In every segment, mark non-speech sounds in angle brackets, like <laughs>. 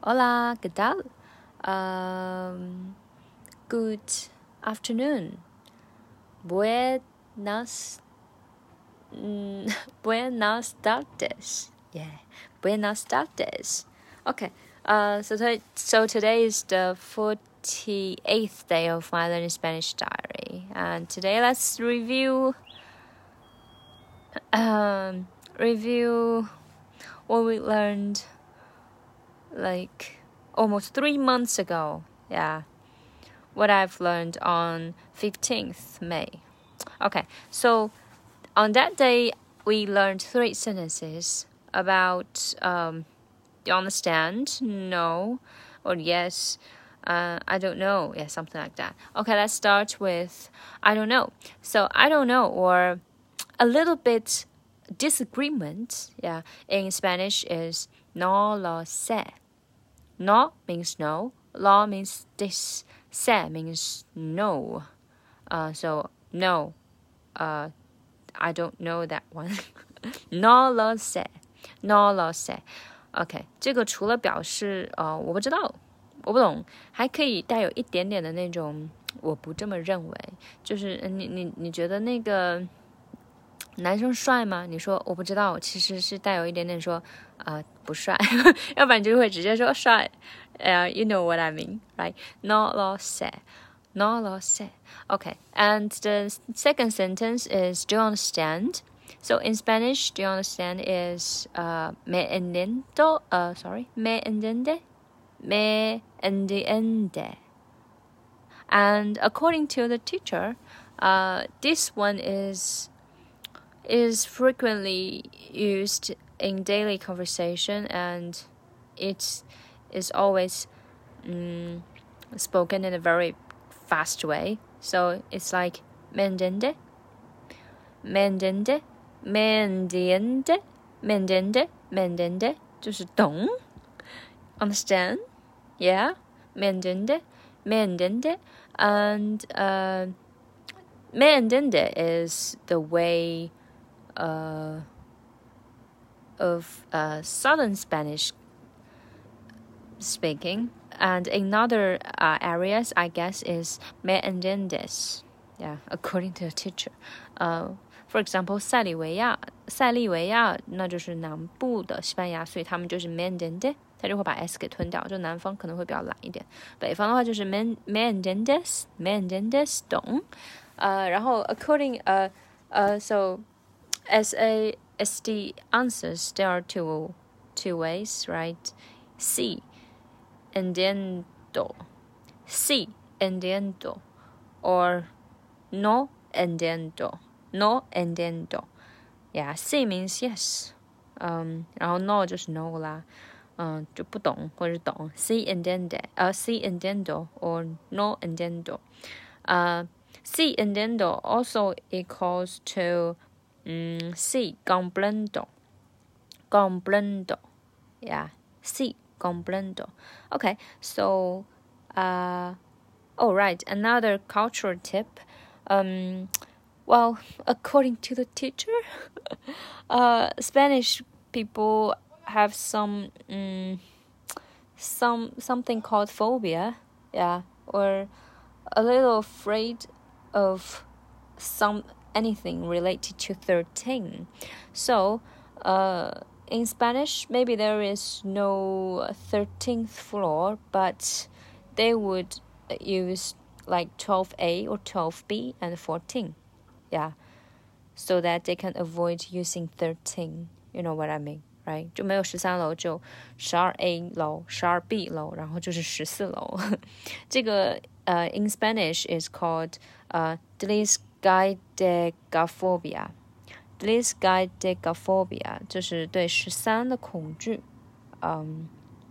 Hola, ¿qué tal? Um, good afternoon. Buenas, mm, <laughs> buenas tardes. Yeah, buenas tardes. Okay. Uh, so, to, so today is the 48th day of my learning Spanish diary, and today let's review. Um, review what we learned like almost three months ago. Yeah, what I've learned on 15th May. Okay, so on that day, we learned three sentences about um, you understand? No, or yes. Uh, I don't know. Yeah, something like that. Okay, let's start with I don't know. So I don't know, or a little bit disagreement. Yeah, in Spanish is no lo sé. No means no. Law means this. Se means no. Uh, so no. Uh, I don't know that one. <laughs> no lo sé. No lo sé. OK，这个除了表示呃我不知道，我不懂，还可以带有一点点的那种我不这么认为，就是你你你觉得那个 男生帅吗？你说我不知道，其实是带有一点点说啊不帅，要不然就会直接说帅。Uh, you know <laughs> what I mean, right? No lo sé, no lo sé. Okay, and the second sentence is do you understand? So in Spanish, do you understand is uh, me entiendo, uh, sorry, me entiende, me entiende. And according to the teacher, uh, this one is is frequently used in daily conversation and it is always um, spoken in a very fast way. So it's like mendende, mendende, mendende, mendende, mendende 就是懂 understand yeah mendende mendende and uh, mendende is the way uh, of uh, southern Spanish speaking, and in other uh, areas, I guess is me entiendes. Yeah, according to the teacher. Uh, for example，塞里维亚，塞利维亚那就是南部的西班牙，所以他们就是 me entiende，他就会把 s 给吞掉，就南方可能会比较懒一点。北方的话就是 me me entiendes，me entiendes 懂。呃，然后 according 呃呃，so as a as the answers there are two two ways, right? C entiendo, sí entiendo, or no entiendo, no entiendo. Yeah, sí means yes. Um, 然后 no 就是 no 啦，嗯，就不懂或者懂。Sí entiende, 呃，sí entiendo or no entiendo. Uh, sí entiendo also equals to um, sí comprendo, comprendo. Yeah, sí comprendo. Okay, so, uh, oh, right, another cultural tip. Um, well, according to the teacher, <laughs> uh, Spanish people have some, um, some something called phobia, yeah, or a little afraid of some anything related to thirteen. So, uh in Spanish, maybe there is no 13th floor, but they would use like 12A or 12B and 14. Yeah. So that they can avoid using 13. You know what I mean, right? 就没有十三楼，就十二 A 楼、十二 B 楼，然后就是十四楼。这个呃、uh,，in <laughs> Spanish is called 呃、uh, Disgaidegaphobia。This guy degaphobia 就是对十三的恐惧。嗯，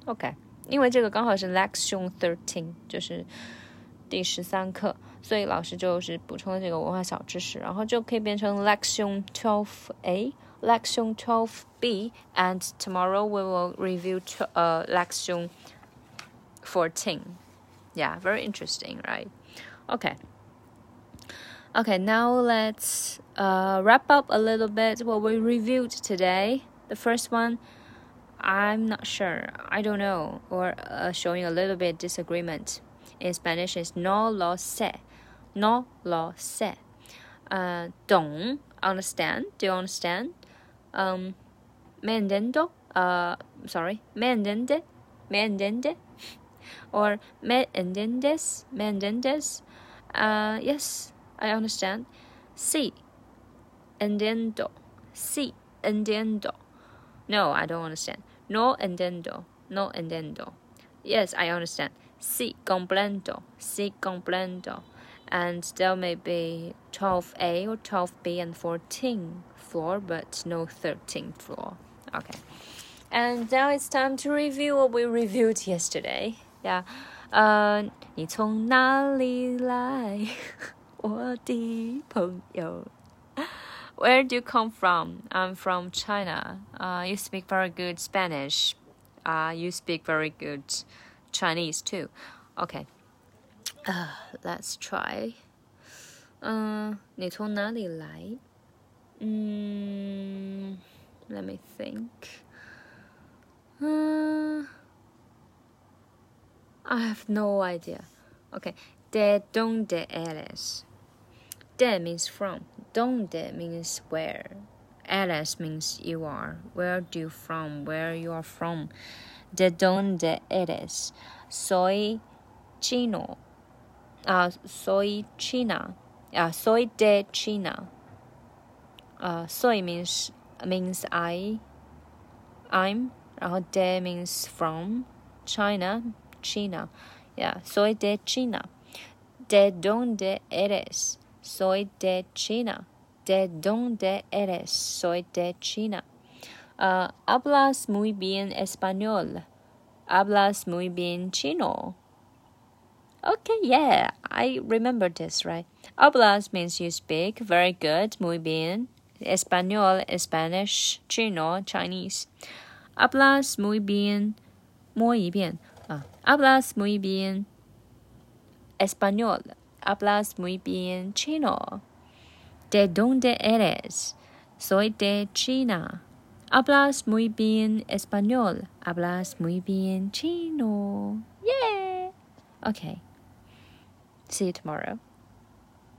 OK，因为这个刚好是 Lexion Thirteen，就是第十三课，所以老师就是补充了这个文化小知识，然后就可以变成 Lexion Twelve A、Lexion Twelve B，and tomorrow we will review 呃 Lexion Fourteen. Yeah, very interesting, right? Okay. Okay, now let's uh, wrap up a little bit what we reviewed today. The first one, I'm not sure. I don't know. Or uh, showing a little bit disagreement. In Spanish is no lo sé. No lo sé. Uh, 懂 understand. Do you understand? Um, me entiendo. Uh, sorry. Me entiende. Me entiende. <laughs> Or me entiendes. Me entiendes. Uh, yes, I understand. Sí. Entiendo. Sí. Entiendo. No, I don't understand. No entiendo. No entiendo. Yes, I understand. Sí comprendo. Sí comprendo. And there may be 12A or 12B and 14 floor, but no 13th floor. Okay. And now it's time to review what we reviewed yesterday. Yeah. Uh, 你从哪里来， <laughs> 我的朋友？where <laughs> do you come from? I'm from China. Uh, you speak very good Spanish. Uh, you speak very good Chinese too. Okay. Uh, let's try. Uh, 你从哪里来? Mm, let me think. Uh, I have no idea. Okay. ¿De dónde eres? De means from. Donde means where. Eres means you are. Where do you from? Where you are from. De donde eres? Soy chino. Uh, soy China. Uh, soy de China. Uh, soy means means I. I'm. 然后 de means from. China. China. Yeah. Soy de China. De donde eres? Soy de China. ¿De dónde eres? Soy de China. Uh, hablas muy bien español. Hablas muy bien chino. Okay, yeah, I remember this, right? Hablas means you speak. Very good. Muy bien. Español, Spanish. Chino, Chinese. Hablas muy bien. Muy bien. Uh, hablas muy bien. Español hablas muy bien chino. ¿De dónde eres? Soy de China. Hablas muy bien español. Hablas muy bien chino. Yeah. Okay. See you tomorrow.